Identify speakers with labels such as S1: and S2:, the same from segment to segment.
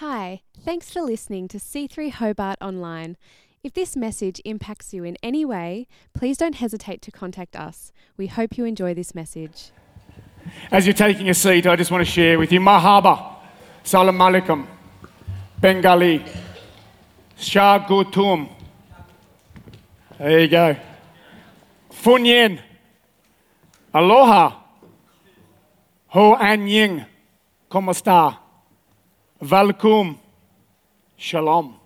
S1: Hi, thanks for listening to C3 Hobart Online. If this message impacts you in any way, please don't hesitate to contact us. We hope you enjoy this message.
S2: As you're taking a seat, I just want to share with you Mahaba, Salam Alaikum, Bengali, Shagutum. There you go. Funyen, Aloha, Ho An Ying, ¿Cómo está? Welcome, Shalom,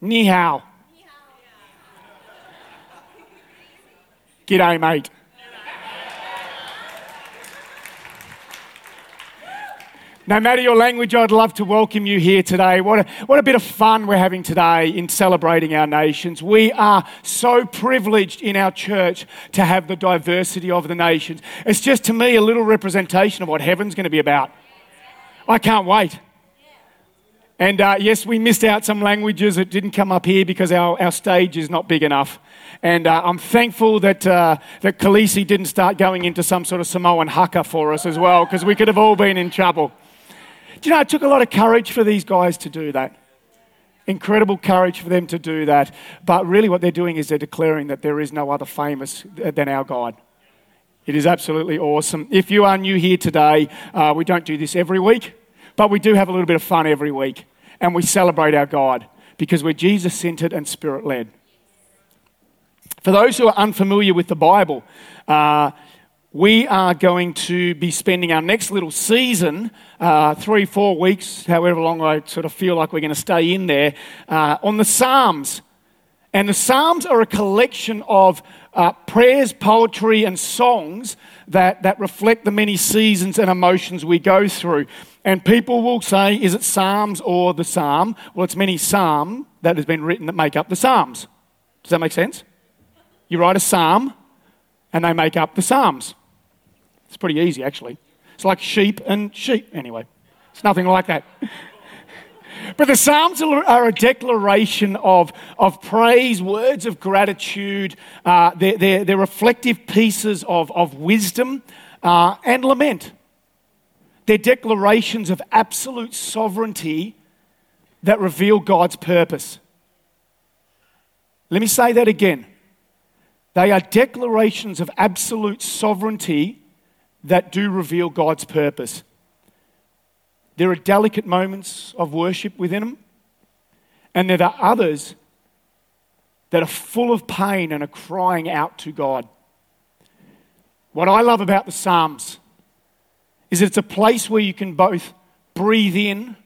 S2: Ni hao. G'day, mate. No matter your language, I'd love to welcome you here today. What a, what a bit of fun we're having today in celebrating our nations. We are so privileged in our church to have the diversity of the nations. It's just to me a little representation of what heaven's going to be about. I can't wait. And uh, yes, we missed out some languages that didn't come up here because our, our stage is not big enough. And uh, I'm thankful that, uh, that Khaleesi didn't start going into some sort of Samoan haka for us as well, because we could have all been in trouble. Do you know, it took a lot of courage for these guys to do that. Incredible courage for them to do that. But really, what they're doing is they're declaring that there is no other famous than our God. It is absolutely awesome. If you are new here today, uh, we don't do this every week, but we do have a little bit of fun every week. And we celebrate our God because we're Jesus centered and spirit led. For those who are unfamiliar with the Bible, uh, we are going to be spending our next little season, uh, three, four weeks, however long I sort of feel like we're going to stay in there, uh, on the Psalms. And the Psalms are a collection of uh, prayers, poetry, and songs that, that reflect the many seasons and emotions we go through. And people will say, is it Psalms or the Psalm? Well, it's many Psalm that has been written that make up the Psalms. Does that make sense? You write a Psalm, and they make up the Psalms. It's pretty easy, actually. It's like sheep and sheep. Anyway, it's nothing like that. But the Psalms are a declaration of, of praise, words of gratitude. Uh, they're, they're, they're, reflective pieces of, of wisdom uh, and lament. They're declarations of absolute sovereignty that reveal God's purpose. Let me say that again. They are declarations of absolute sovereignty that do reveal God's purpose. There are delicate moments of worship within them, and there are others that are full of pain and are crying out to God. What I love about the Psalms is it's a place where you can both breathe in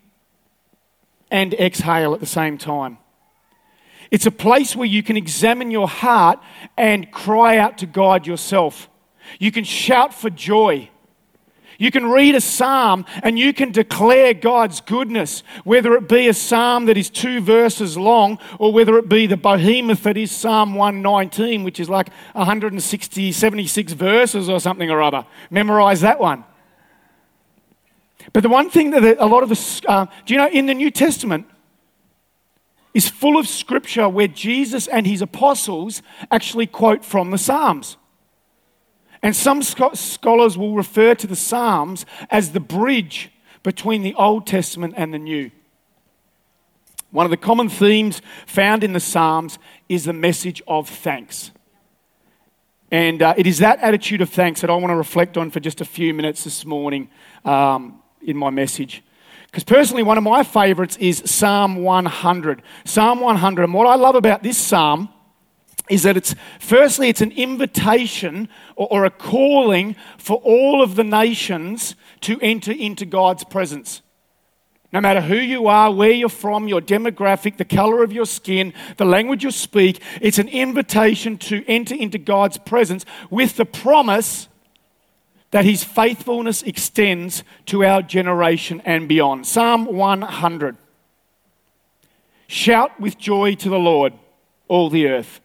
S2: and exhale at the same time. It's a place where you can examine your heart and cry out to God yourself. You can shout for joy. You can read a psalm and you can declare God's goodness, whether it be a psalm that is two verses long or whether it be the behemoth that is Psalm 119, which is like 160, 76 verses or something or other. Memorize that one. But the one thing that a lot of the, uh, do you know, in the New Testament, is full of scripture where Jesus and his apostles actually quote from the Psalms. And some scholars will refer to the Psalms as the bridge between the Old Testament and the New. One of the common themes found in the Psalms is the message of thanks. And uh, it is that attitude of thanks that I want to reflect on for just a few minutes this morning um, in my message. Because personally, one of my favorites is Psalm 100. Psalm 100. And what I love about this psalm is that it's firstly it's an invitation or, or, a calling for all of the nations to enter into God's presence. No matter who you are, where you're from, your demographic, the color of your skin, the language you speak, it's an invitation to enter into God's presence with the promise that his faithfulness extends to our generation and beyond. Psalm 100. Shout with joy to the Lord, all the earth.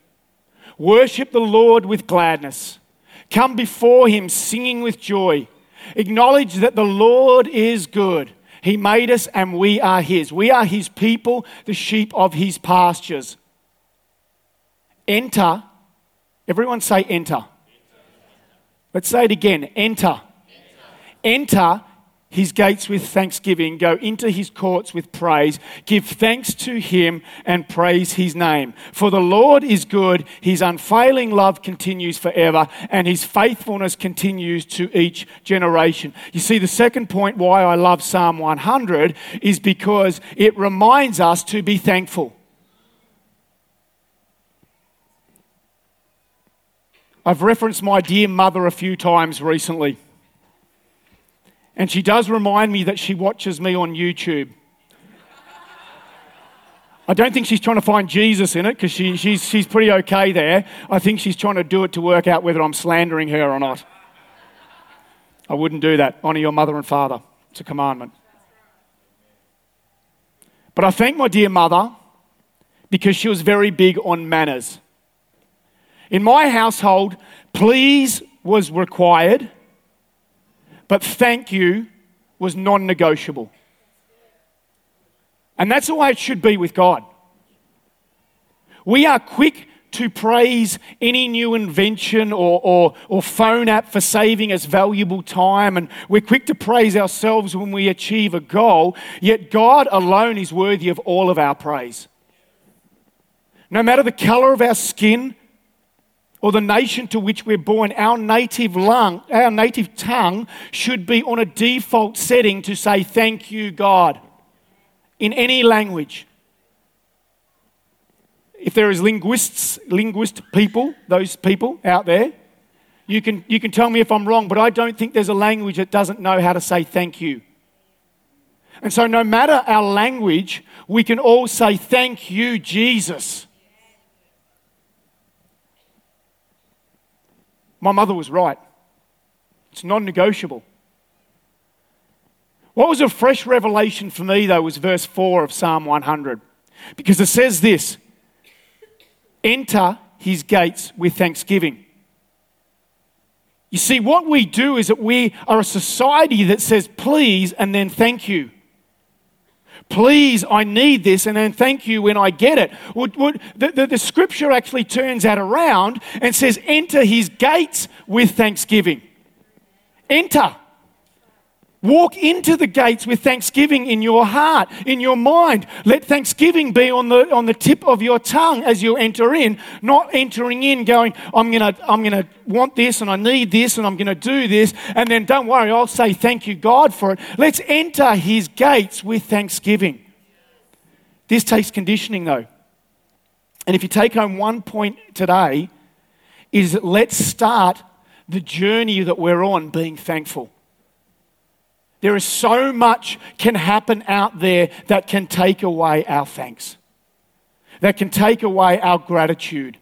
S2: Worship the Lord with gladness. Come before him singing with joy. Acknowledge that the Lord is good. He made us and we are his. We are his people, the sheep of his pastures. Enter. Everyone say enter. Let's say it again. Enter. Enter, enter his gates with thanksgiving, go into his courts with praise, give thanks to him and praise his name. For the Lord is good, his unfailing love continues forever, and his faithfulness continues to each generation. You see, the second point why I love Psalm 100 is because it reminds us to be thankful. I've referenced my dear mother a few times recently. And she does remind me that she watches me on YouTube. I don't think she's trying to find Jesus in it because she, she's, she's pretty okay there. I think she's trying to do it to work out whether I'm slandering her or not. I wouldn't do that. Honour your mother and father. It's a commandment. But I thank my dear mother because she was very big on manners. In my household, please was required but thank you was non negotiable. And that's the way it should be with God. We are quick to praise any new invention or, or, or, phone app for saving us valuable time, and we're quick to praise ourselves when we achieve a goal, yet God alone is worthy of all of our praise. No matter the color of our skin, or the nation to which we're born, our native lung, our native tongue should be on a default setting to say thank you, God, in any language. If there is linguists, linguist people, those people out there, you can, you can tell me if I'm wrong, but I don't think there's a language that doesn't know how to say thank you. And so, no matter our language, we can all say thank you, Jesus. My mother was right. It's non negotiable. What was a fresh revelation for me, though, was verse 4 of Psalm 100. Because it says this Enter his gates with thanksgiving. You see, what we do is that we are a society that says please and then thank you. Please, I need this, and then thank you when I get it. Would, would, the, the, the scripture actually turns that around and says, Enter his gates with thanksgiving. Enter. Walk into the gates with thanksgiving in your heart, in your mind. Let thanksgiving be on the, on the tip of your tongue as you enter in, not entering in going, I'm going to I'm gonna want this and I need this and I'm going to do this. And then don't worry, I'll say thank you, God, for it. Let's enter his gates with thanksgiving. This takes conditioning, though. And if you take home one point today, is that let's start the journey that we're on being thankful. There is so much can happen out there that can take away our thanks, that can take away our gratitude,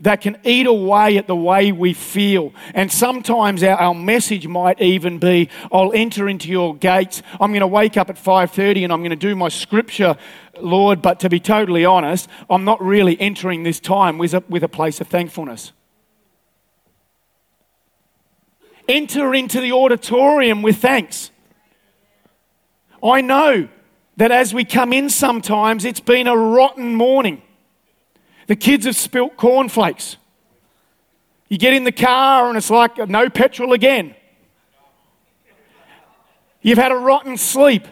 S2: that can eat away at the way we feel. And sometimes our, our message might even be, I'll enter into your gates. I'm going to wake up at 5:30 and I'm going to do my scripture, Lord, but to be totally honest, I'm not really entering this time with a, with a place of thankfulness. Enter into the auditorium with thanks. I know that as we come in sometimes, it's been a rotten morning. The kids have spilt cornflakes. You get in the car and it's like no petrol again. You've had a rotten sleep.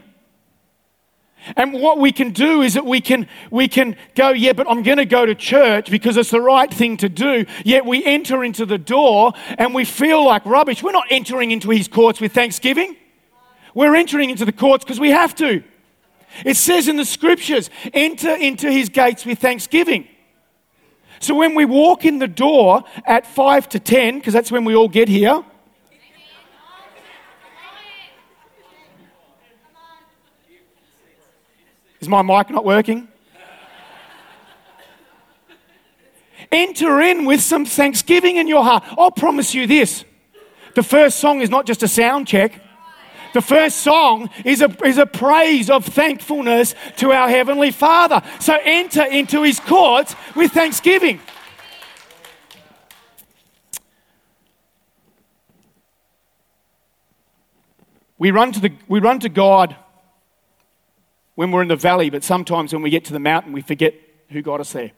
S2: And what we can do is that we can, we can go, yeah, but I'm going to go to church because it's the right thing to do. Yet we enter into the door and we feel like rubbish. We're not entering into his courts with thanksgiving. We're entering into the courts because we have to. It says in the scriptures, enter into his gates with thanksgiving. So when we walk in the door at 5 to 10, because that's when we all get here, Is my mic not working? Enter in with some thanksgiving in your heart. I'll promise you this the first song is not just a sound check. The first song is a, is a praise of thankfulness to our Heavenly Father. So enter into His courts with thanksgiving. We run, to the, we run to God when we're in the valley, but sometimes when we get to the mountain, we forget who got us there.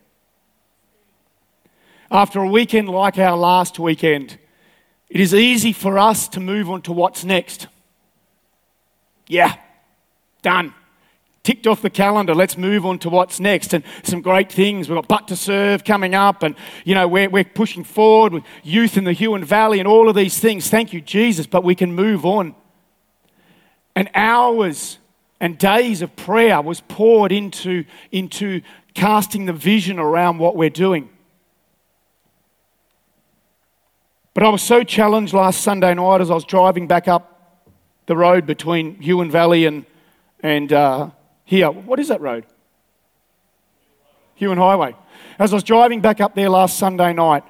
S2: After a weekend like our last weekend, it is easy for us to move on to what's next. Yeah, done. Ticked off the calendar. Let's move on to what's next. And some great things. We've got But to Serve coming up, and you know, we're, we're pushing forward with youth in the Huon Valley and all of these things. Thank you, Jesus, but we can move on. And hours and days of prayer was poured into, into casting the vision around what we're doing. But I was so challenged last Sunday night as I was driving back up the road between Huon Valley and, and uh, here. What is that road? Huon Highway. As I was driving back up there last Sunday night,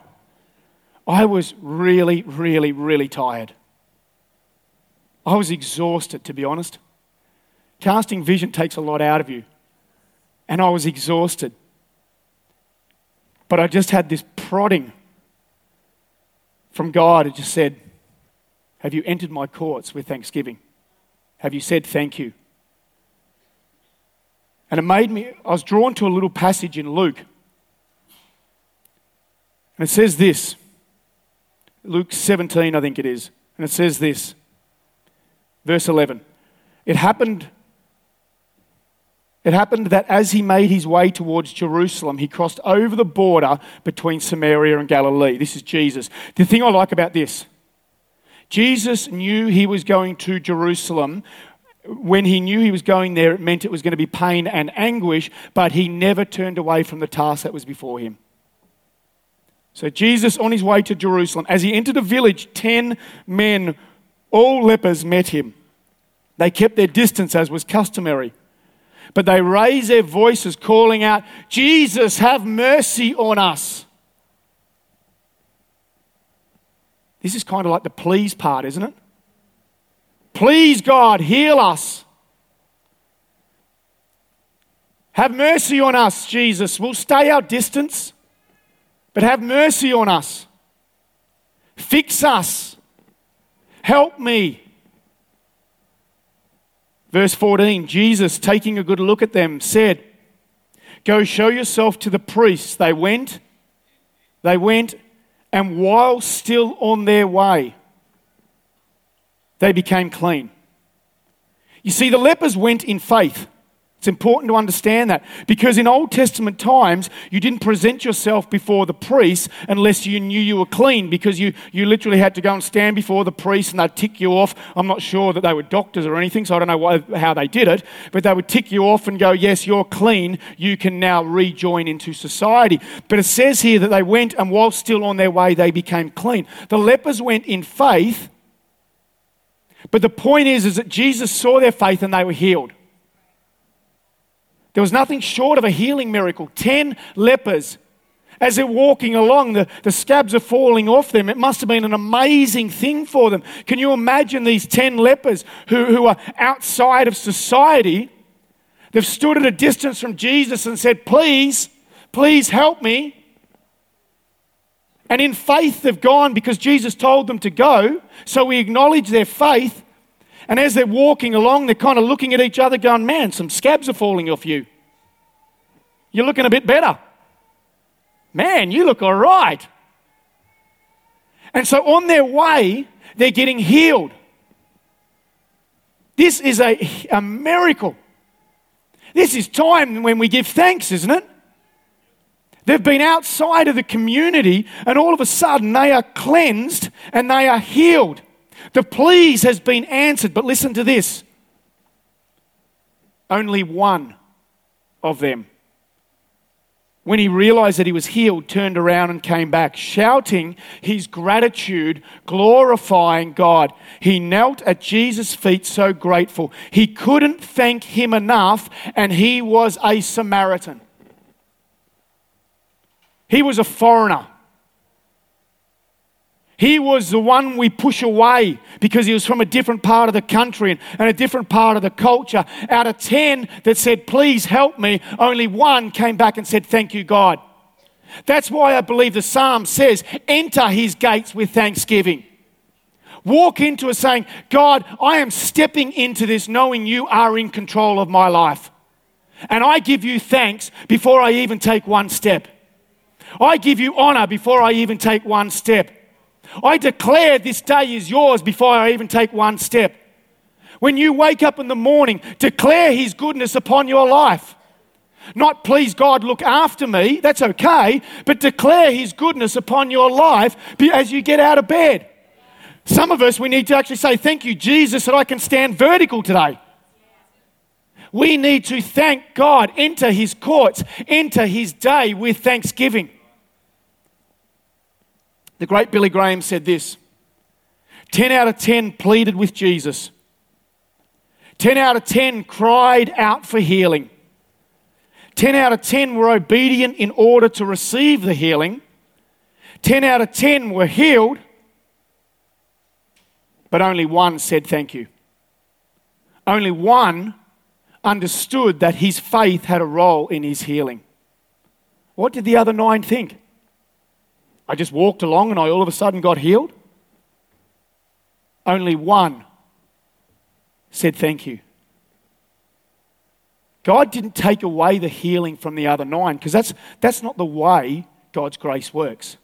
S2: I was really, really, really tired. I was exhausted, to be honest. Casting vision takes a lot out of you. And I was exhausted. But I just had this prodding from God. It just said, Have you entered my courts with thanksgiving? Have you said thank you? And it made me, I was drawn to a little passage in Luke. And it says this Luke 17, I think it is. And it says this, verse 11. It happened it happened that as he made his way towards Jerusalem, he crossed over the border between Samaria and Galilee. This is Jesus. The thing I like about this Jesus knew he was going to Jerusalem. When he knew he was going there, it meant it was going to be pain and anguish, but he never turned away from the task that was before him. So, Jesus, on his way to Jerusalem, as he entered a village, 10 men, all lepers, met him. They kept their distance, as was customary. But they raised their voices, calling out, Jesus, have mercy on us. This is kind of like the please part, isn't it? Please, God, heal us. Have mercy on us, Jesus. We'll stay our distance, but have mercy on us. Fix us. Help me. Verse 14 Jesus, taking a good look at them, said, Go show yourself to the priests. They went, they went, and while still on their way, they became clean. You see, the lepers went in faith. It's important to understand that because in Old Testament times, you didn't present yourself before the priest unless you knew you were clean because you, you literally had to go and stand before the priest and they'd tick you off. I'm not sure that they were doctors or anything, so I don't know why, how they did it, but they would tick you off and go, Yes, you're clean. You can now rejoin into society. But it says here that they went and while still on their way, they became clean. The lepers went in faith, but the point is, is that Jesus saw their faith and they were healed. There was nothing short of a healing miracle. Ten lepers. As they're walking along, the, the scabs are falling off them. It must have been an amazing thing for them. Can you imagine these 10 lepers who, who are outside of society? They've stood at a distance from Jesus and said, Please, please help me. And in faith, they've gone because Jesus told them to go. So we acknowledge their faith. And as they're walking along, they're kind of looking at each other, going, Man, some scabs are falling off you. You're looking a bit better. Man, you look all right. And so on their way, they're getting healed. This is a, a miracle. This is time when we give thanks, isn't it? They've been outside of the community, and all of a sudden they are cleansed and they are healed. The please has been answered, but listen to this only one of them, when he realized that he was healed, turned around and came back, shouting his gratitude, glorifying God. He knelt at Jesus' feet, so grateful. He couldn't thank him enough, and he was a Samaritan. He was a foreigner. He was the one we push away because he was from a different part of the country and, a different part of the culture. Out of 10 that said, Please help me, only one came back and said, Thank you, God. That's why I believe the psalm says, Enter his gates with thanksgiving. Walk into it saying, God, I am stepping into this knowing you are in control of my life. And I give you thanks before I even take one step. I give you honor before I even take one step. I declare this day is yours before I even take one step. When you wake up in the morning, declare His goodness upon your life. Not, please God, look after me, that's okay, but declare His goodness upon your life as you get out of bed. Some of us, we need to actually say, Thank you, Jesus, that I can stand vertical today. We need to thank God, enter His courts, enter His day with thanksgiving. The great Billy Graham said this 10 out of 10 pleaded with Jesus, 10 out of 10 cried out for healing. 10 out of 10 were obedient in order to receive the healing. 10 out of 10 were healed, but only one said thank you. Only one understood that his faith had a role in his healing. What did the other nine think? I just walked along and I all of a sudden got healed? Only one said thank you. God didn't take away the healing from the other nine because that's, that's not the way God's grace works.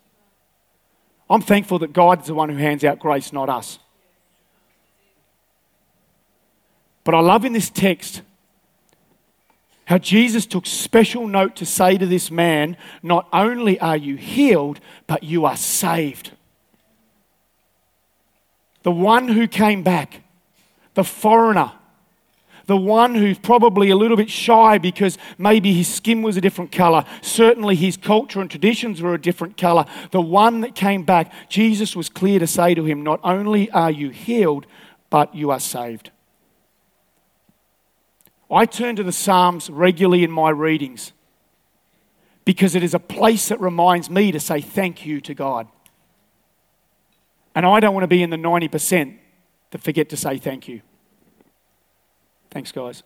S2: I'm thankful that God is the one who hands out grace, not us. But I love in this text how Jesus took special note to say to this man, Not only are you healed, but you are saved. The one who came back, the foreigner, the one who's probably a little bit shy because maybe his skin was a different color, certainly his culture and traditions were a different color, the one that came back, Jesus was clear to say to him, Not only are you healed, but you are saved. I turn to the Psalms regularly in my readings because it is a place that reminds me to say thank you to God. And I don't want to be in the 90% that forget to say thank you. Thanks, guys.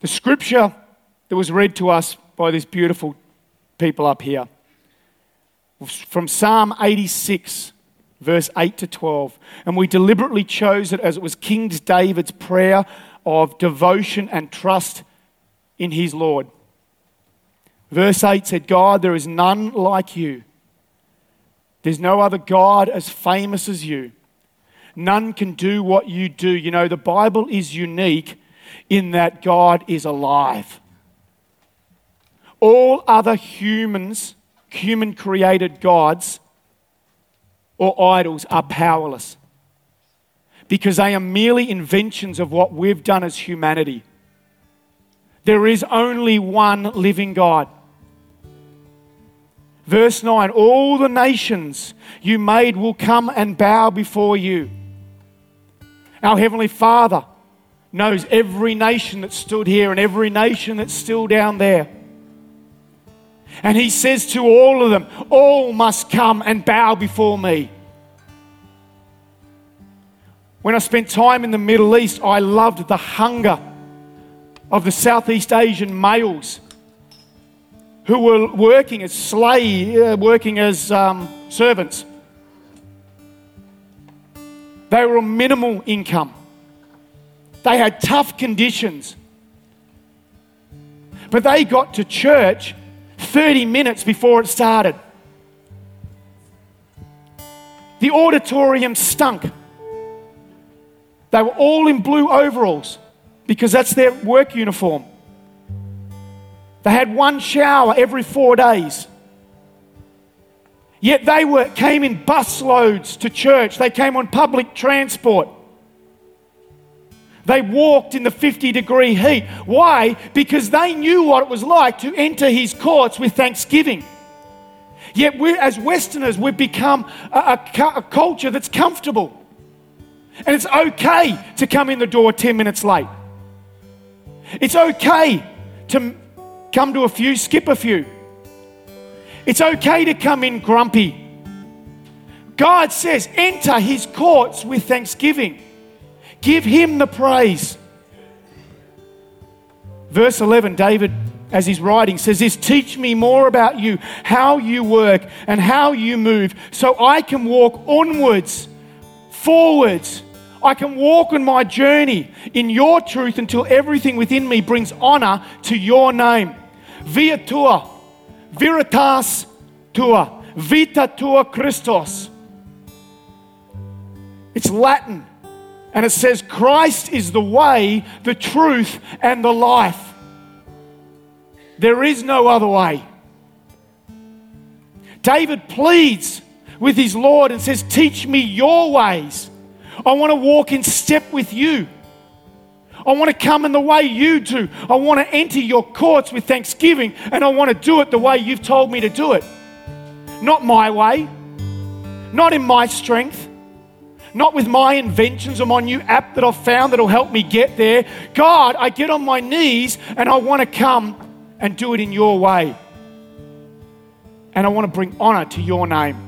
S2: The scripture that was read to us by these beautiful people up here from Psalm 86, verse 8 to 12. And we deliberately chose it as it was King David's prayer of devotion and trust in his Lord. Verse 8 said, God, there is none like you. There's no other God as famous as you. None can do what you do. You know, the Bible is unique in that God is alive. All other humans, human created gods or idols, are powerless because they are merely inventions of what we've done as humanity. There is only one living God. Verse 9 All the nations you made will come and bow before you. Our Heavenly Father knows every nation that stood here and every nation that's still down there. And He says to all of them, All must come and bow before me. When I spent time in the Middle East, I loved the hunger of the Southeast Asian males who were working as slaves, uh, working as um, servants. They were on minimal income. They had tough conditions. But they got to church 30 minutes before it started. The auditorium stunk. They were all in blue overalls because that's their work uniform. They had one shower every four days. Yet they were, came in bus loads to church. They came on public transport. They walked in the 50 degree heat. Why? Because they knew what it was like to enter his courts with thanksgiving. Yet, we, as Westerners, we've become a, a, a culture that's comfortable. And it's okay to come in the door 10 minutes late. It's okay to come to a few, skip a few. It's okay to come in grumpy. God says, enter his courts with thanksgiving. Give him the praise. Verse 11, David, as he's writing, says this Teach me more about you, how you work, and how you move, so I can walk onwards, forwards, I can walk on my journey in your truth until everything within me brings honor to your name. Via tua, veritas tua, vita tua Christos. It's Latin and it says, Christ is the way, the truth, and the life. There is no other way. David pleads with his Lord and says, Teach me your ways. I want to walk in step with you. I want to come in the way you do. I want to enter your courts with thanksgiving, and I want to do it the way you've told me to do it. Not my way, not in my strength, not with my inventions or my new app that I've found that'll help me get there. God, I get on my knees and I want to come and do it in your way. And I want to bring honor to your name.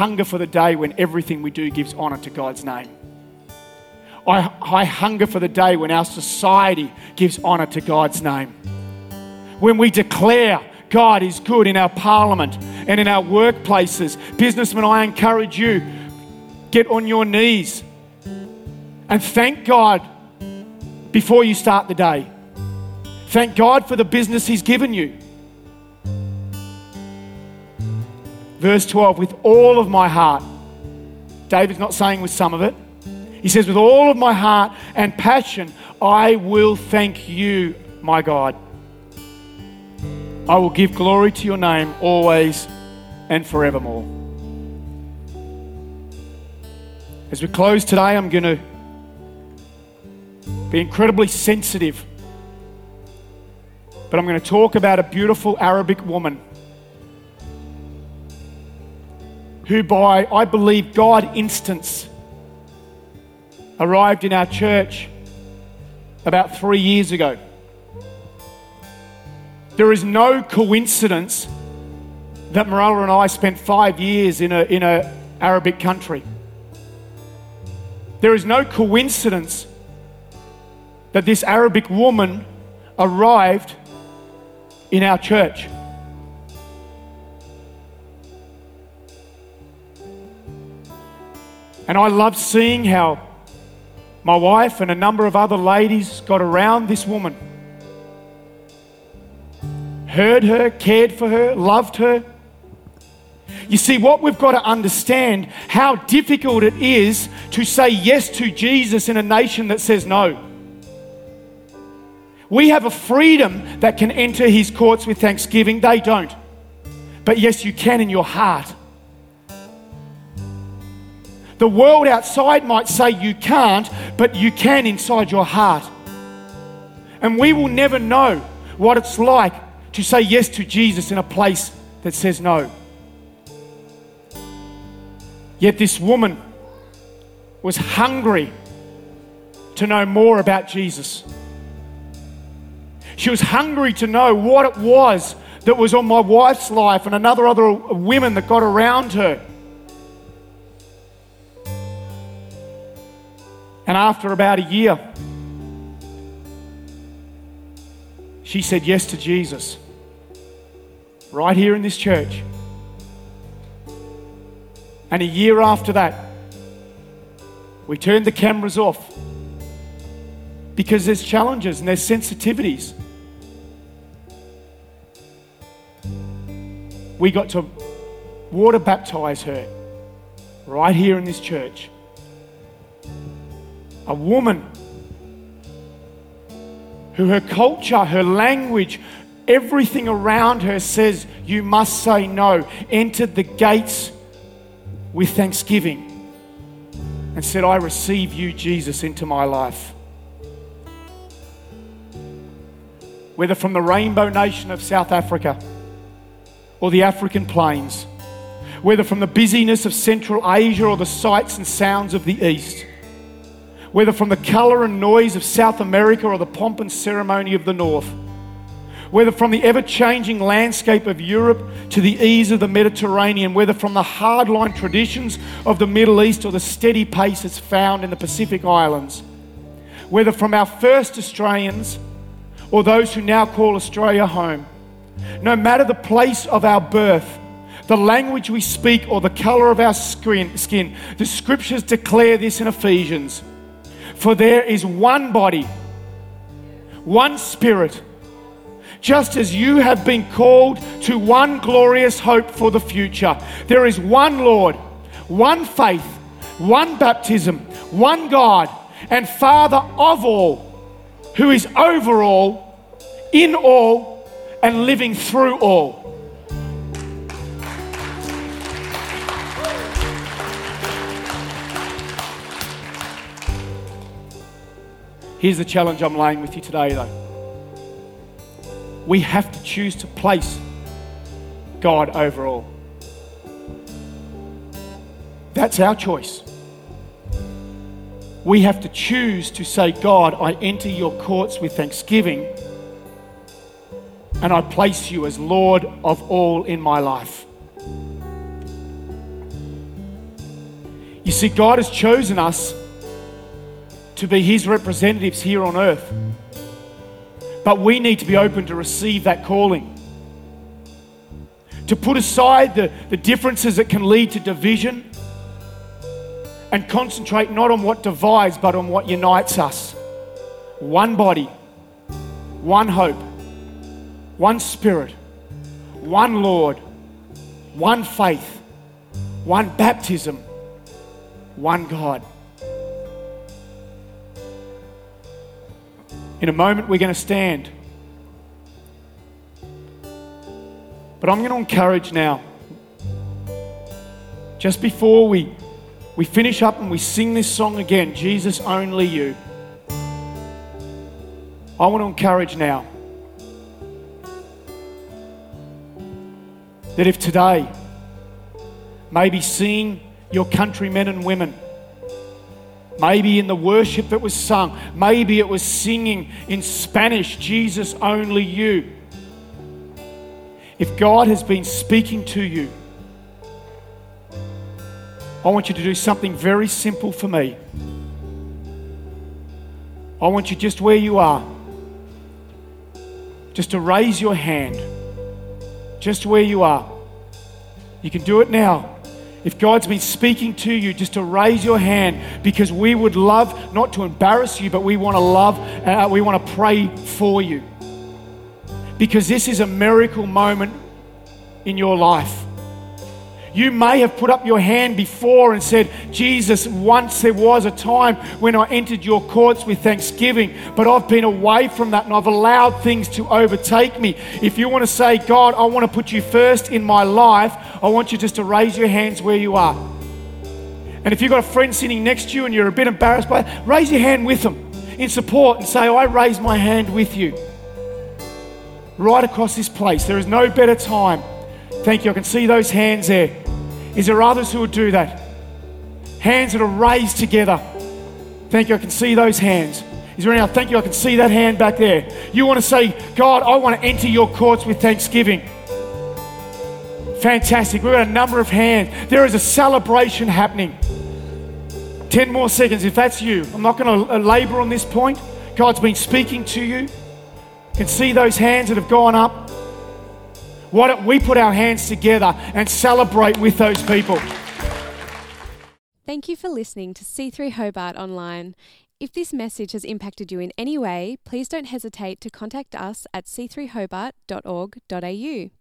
S2: Hunger for the day when everything we do gives honor to God's name. I, I hunger for the day when our society gives honor to God's name. When we declare God is good in our parliament and in our workplaces. Businessmen, I encourage you get on your knees and thank God before you start the day. Thank God for the business He's given you. Verse 12, with all of my heart. David's not saying with some of it. He says, with all of my heart and passion, I will thank you, my God. I will give glory to your name always and forevermore. As we close today, I'm going to be incredibly sensitive. But I'm going to talk about a beautiful Arabic woman who, by I believe God instance, arrived in our church about three years ago. There is no coincidence that Marella and I spent five years in a in a Arabic country. There is no coincidence that this Arabic woman arrived in our church. And I loved seeing how my wife and a number of other ladies got around this woman heard her, cared for her, loved her. You see, what we've got to understand how difficult it is to say yes to Jesus in a nation that says no. We have a freedom that can enter his courts with thanksgiving. They don't. But yes, you can in your heart. The world outside might say you can't, but you can inside your heart. And we will never know what it's like to say yes to Jesus in a place that says no. Yet this woman was hungry to know more about Jesus. She was hungry to know what it was that was on my wife's life and another other women that got around her. And after about a year, she said yes to Jesus right here in this church. And a year after that, we turned the cameras off because there's challenges and there's sensitivities. We got to water baptize her right here in this church. A woman who her culture, her language, everything around her says you must say no, entered the gates with thanksgiving and said, I receive you, Jesus, into my life. Whether from the rainbow nation of South Africa or the African plains, whether from the busyness of Central Asia or the sights and sounds of the East whether from the colour and noise of South America or the pomp and ceremony of the North, whether from the ever changing landscape of Europe to the ease of the Mediterranean, whether from the hardline traditions of the Middle East or the steady pace that's found in the Pacific Islands, whether from our first Australians or those who now call Australia home, no matter the place of our birth, the language we speak, or the colour of our skin, the scriptures declare this in Ephesians for there is one body, one spirit, just as you have been called to one glorious hope for the future. There is one Lord, one faith, one baptism, one God, and Father of all, who is over all, in all, and living through all. Here's the challenge I'm laying with you today, though. We have to choose to place God over all. That's our choice. We have to choose to say, God, I enter your courts with thanksgiving and I place you as Lord of all in my life. You see, God has chosen us to be His representatives here on earth. But we need to be open to receive that calling. To put aside the, the differences that can lead to division and concentrate not on what divides, but on what unites us. One body, one hope, one spirit, one Lord, one faith, one baptism, one God. In a moment, we're going to stand. But I'm going to encourage now, just before we we finish up and we sing this song again Jesus, only you. I want to encourage now that if today, maybe seeing your countrymen and women, maybe in the worship that was sung, maybe it was singing in Spanish, Jesus, only you. If God has been speaking to you, I want you to do something very simple for me. I want you just where you are, just to raise your hand, just where you are. You can do it now. If God's been speaking to you, just to raise your hand because we would love not to embarrass you, but we want to love, uh, we want to pray for you. Because this is a miracle moment in your life. You may have put up your hand before and said, Jesus, once there was a time when I entered your courts with thanksgiving, but I've been away from that and I've allowed things to overtake me. If you want to say, God, I want to put you first in my life, I want you just to raise your hands where you are. And if you've got a friend sitting next to you and you're a bit embarrassed by it, raise your hand with them in support and say, I raise my hand with you. Right across this place. There is no better time. Thank you. I can see those hands there. Is there others who would do that? Hands that are raised together. Thank you. I can see those hands. Is there any? Thank you. I can see that hand back there. You want to say, God, I want to enter your courts with thanksgiving. Fantastic. We've got a number of hands. There is a celebration happening. 10 more seconds if that's you. I'm not going to uh, labor on this point. God's been speaking to you. Can see those hands that have gone up. Why don't we put our hands together and celebrate with those people?
S1: Thank you for listening to C3 Hobart Online. If this message has impacted you in any way, please don't hesitate to contact us at c3hobart.org.au.